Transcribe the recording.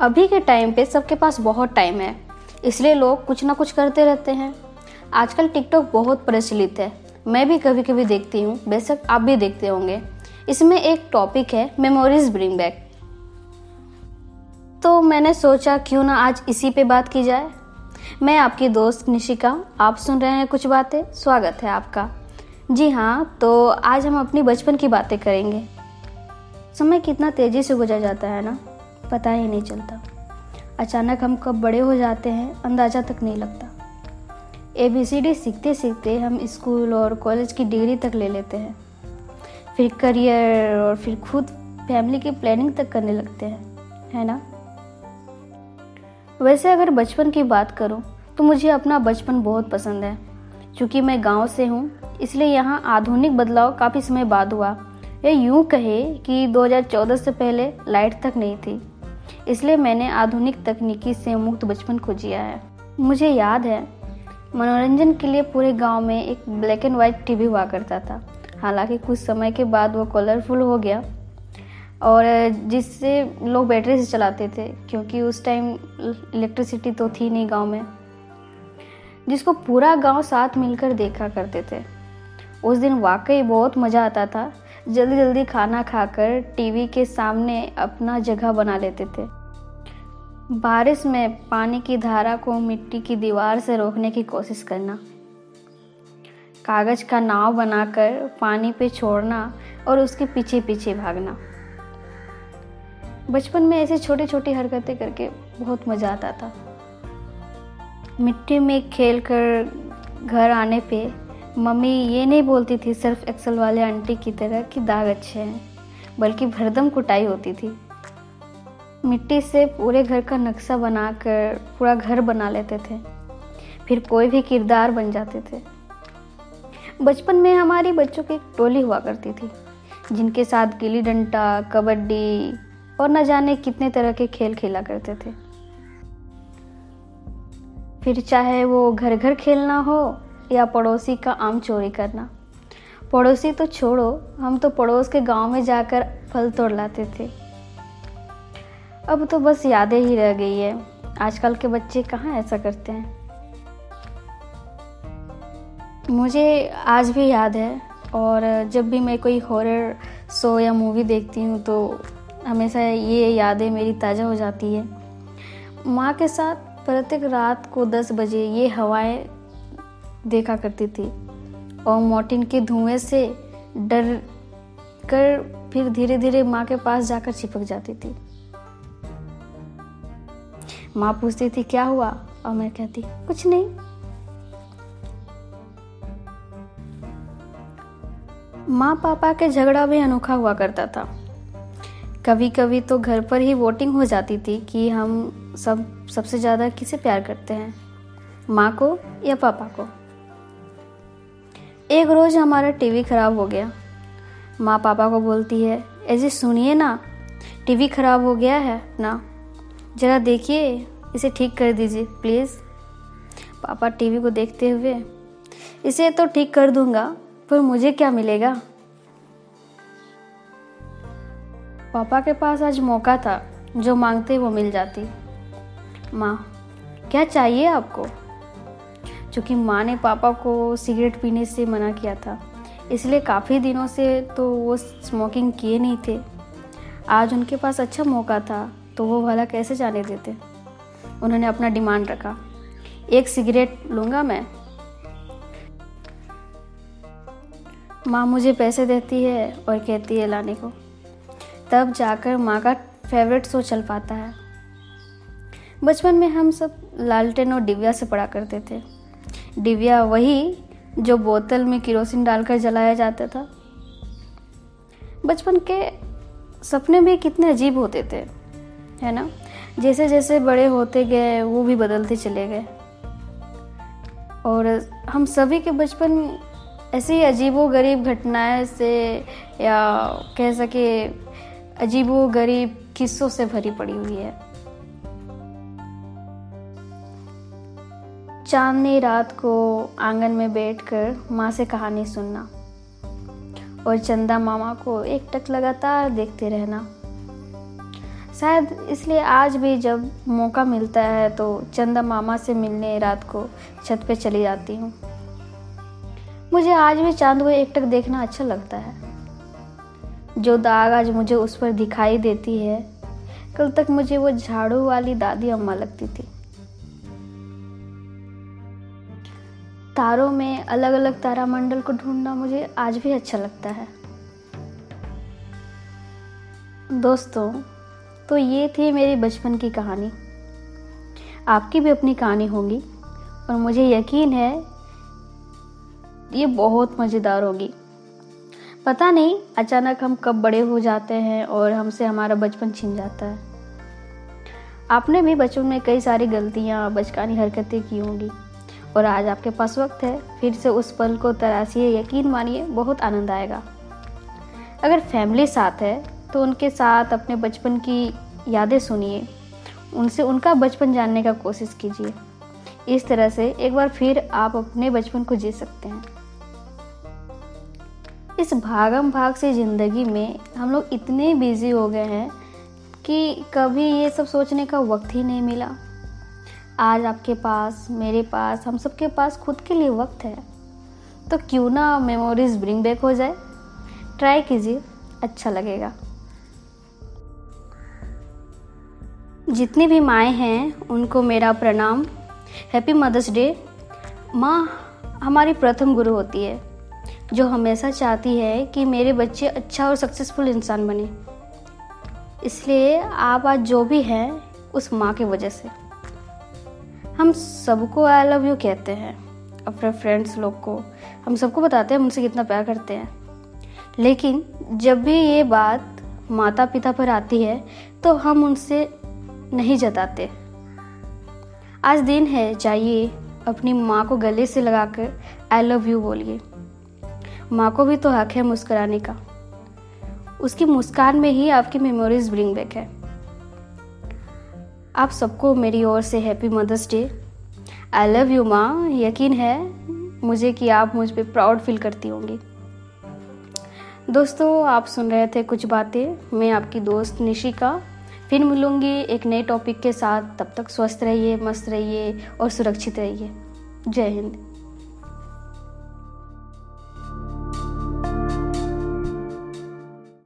अभी के टाइम पे सबके पास बहुत टाइम है, इसलिए लोग कुछ ना कुछ करते रहते हैं। आजकल टिकटॉक बहुत प्रचलित है, मैं भी कभी कभी देखती हूँ, बेशक आप भी देखते होंगे। इसमें एक टॉपिक है मेमोरीज ब्रिंग बैक तो मैंने सोचा, क्यों ना आज इसी पे बात की जाए? मैं आपकी दोस्त निशिका, आप सुन रहे हैं कुछ बातें, स्वागत है आपका। जी हाँ तो आज हम अपनी बचपन की बातें करेंगे। समय कितना तेज़ी से गुजर जाता है ना? पता ही नहीं चलता। अचानक हम कब बड़े हो जाते हैं, अंदाज़ा तक नहीं लगता। ए बी सी डी सीखते सीखते हम स्कूल और कॉलेज की डिग्री तक ले लेते हैं। फिर करियर और फिर खुद फैमिली की प्लानिंग तक करने लगते हैं, है ना? वैसे अगर बचपन की बात करूँ तो मुझे अपना बचपन बहुत पसंद है। क्योंकि मैं गाँव से हूँ, इसलिए यहाँ आधुनिक बदलाव काफ़ी समय बाद हुआ। या यूँ कहे कि 2014 से पहले लाइट तक नहीं थी। इसलिए मैंने आधुनिक तकनीकी से मुक्त बचपन को जिया है। मुझे याद है, मनोरंजन के लिए पूरे गाँव में एक ब्लैक एंड वाइट टीवी हुआ करता था। हालाँकि कुछ समय के बाद वो कलरफुल हो गया और जिससे लोग बैटरी से चलाते थे, क्योंकि उस टाइम इलेक्ट्रिसिटी तो थी नहीं गाँव में। जिसको पूरा गाँव साथ मिलकर देखा करते थे। उस दिन वाकई बहुत मज़ा आता था जल्दी जल्दी खाना खाकर टीवी के सामने अपना जगह बना लेते थे। बारिश में पानी की धारा को मिट्टी की दीवार से रोकने की कोशिश करना। कागज़ का नाव बनाकर पानी पे छोड़ना और उसके पीछे पीछे भागना। बचपन में ऐसी छोटी छोटी हरकतें करके बहुत मज़ा आता था। मिट्टी में खेल कर घर आने पे मम्मी ये नहीं बोलती थी सिर्फ़ एक्सल वाले आंटी की तरह कि दाग अच्छे हैं, बल्कि भरदम कुटाई होती थी। मिट्टी से पूरे घर का नक्शा बनाकर पूरा घर बना लेते थे, फिर कोई भी किरदार बन जाते थे। बचपन में हमारी बच्चों की एक टोली हुआ करती थी, जिनके साथ गिल्ली डंडा कबड्डी और न जाने कितने तरह के खेल खेला करते थे। फिर चाहे वो घर घर खेलना हो या पड़ोसी का आम चोरी करना। पड़ोसी तो छोड़ो, हम तो पड़ोस के गाँव में जाकर फल तोड़ लाते थे। अब तो बस यादें ही रह गई है। आजकल के बच्चे कहाँ ऐसा करते हैं? मुझे आज भी याद है, और जब भी मैं कोई हॉरर शो या मूवी देखती हूँ तो हमेशा ये यादें मेरी ताज़ा हो जाती है। माँ के साथ प्रत्येक रात को 10 बजे ये हवाएँ देखा करती थी और मोटिन के धुएँ से डर कर फिर धीरे धीरे माँ के पास जाकर चिपक जाती थी। माँ पूछती थी, क्या हुआ? और मैं कहती, कुछ नहीं। माँ पापा के झगड़ा भी अनोखा हुआ करता था। कभी कभी तो घर पर ही वोटिंग हो जाती थी कि हम सब, सबसे ज़्यादा किसे प्यार करते हैं? माँ को या पापा को? एक रोज़ हमारा टीवी ख़राब हो गया। माँ पापा को बोलती है ऐसे सुनिए ना, टीवी ख़राब हो गया है ना? ज़रा देखिए, इसे ठीक कर दीजिए, प्लीज़। पापा टीवी को देखते हुए, इसे तो ठीक कर दूँगा, पर मुझे क्या मिलेगा? पापा के पास आज मौका था, जो मांगते वो मिल जाती। माँ, क्या चाहिए आपको? क्योंकि माँ ने पापा को सिगरेट पीने से मना किया था। इसलिए काफ़ी दिनों से तो वो स्मोकिंग किए नहीं थे। आज उनके पास अच्छा मौका था तो वो भला कैसे जाने देते? उन्होंने अपना डिमांड रखा। एक सिगरेट लूँगा मैं? माँ मुझे पैसे देती है और कहती है लाने को। तब जाकर माँ का फेवरेट शो चल पाता है। बचपन में हम सब लालटेन और डिबिया से पढ़ा करते थे। डिबिया वही जो बोतल में किरोसिन डालकर जलाया जाता था। बचपन के सपने भी कितने अजीब होते थे, है ना? जैसे जैसे बड़े होते गए, वो भी बदलते चले गए। और हम सभी के बचपन ऐसी अजीबो गरीब घटनाएँ से या कह सके अजीबो गरीब किस्सों से भरी पड़ी हुई है। चांदनी रात को आँगन में बैठकर माँ से कहानी सुनना और चंदा मामा को एक टक लगातार देखते रहना। शायद इसलिए आज भी जब मौका मिलता है तो चंदा मामा से मिलने रात को छत पे चली जाती हूँ। मुझे आज भी चाँद को एकटक देखना अच्छा लगता है। जो दाग आज मुझे उस पर दिखाई देती है, कल तक मुझे वो झाड़ू वाली दादी अम्मा लगती थी। तारों में अलग अलग तारामंडल को ढूंढना मुझे आज भी अच्छा लगता है। दोस्तों तो ये थी मेरी बचपन की कहानी। आपकी भी अपनी कहानी होगी और मुझे यकीन है, ये बहुत मज़ेदार होगी। पता नहीं, अचानक हम कब बड़े हो जाते हैं और हमसे हमारा बचपन छिन जाता है। आपने भी बचपन में कई सारी गलतियाँ, बचकानी हरकतें की होंगी। और आज आपके पास वक्त है, फिर से उस पल को तराशिए, यकीन मानिए, बहुत आनंद आएगा। अगर फैमिली साथ है तो उनके साथ अपने बचपन की यादें सुनिए। उनसे उनका बचपन जानने का कोशिश कीजिए। इस तरह से एक बार फिर आप अपने बचपन को जी सकते हैं। इस भागम भाग से ज़िंदगी में हम लोग इतने बिज़ी हो गए हैं कि कभी ये सब सोचने का वक्त ही नहीं मिला। आज आपके पास, मेरे पास, हम सबके पास खुद के लिए वक्त है। तो क्यों ना मेमोरीज ब्रिंग बैक हो जाए। ट्राई कीजिए अच्छा लगेगा। जितनी भी माएँ हैं, उनको मेरा प्रणाम। हैप्पी मदर्स डे माँ, हमारी प्रथम गुरु होती है, जो हमेशा चाहती है कि मेरे बच्चे अच्छा और सक्सेसफुल इंसान बने। इसलिए आप आज जो भी हैं, उस माँ की वजह से। हम सबको आई लव यू कहते हैं, अपने फ्रेंड्स लोग को। हम सबको बताते हैं उनसे कितना प्यार करते हैं। लेकिन जब भी ये बात माता पिता पर आती है तो हम उनसे नहीं जताते। आज दिन है, जाइए, अपनी माँ को गले से लगाकर आई लव यू बोलिए। माँ को भी तो हक है मुस्कुराने का। उसकी मुस्कान में ही आपकी मेमोरीज ब्रिंग बैक है। आप सबको मेरी ओर से happy Mother's Day I love you माँ. यकीन है मुझे कि आप मुझ पर प्राउड फील करती होंगी। दोस्तों, आप सुन रहे थे कुछ बातें। मैं आपकी दोस्त निशिका। फिर मिलूँगी एक नए टॉपिक के साथ। तब तक स्वस्थ रहिए, मस्त रहिए और सुरक्षित रहिए। जय हिंद।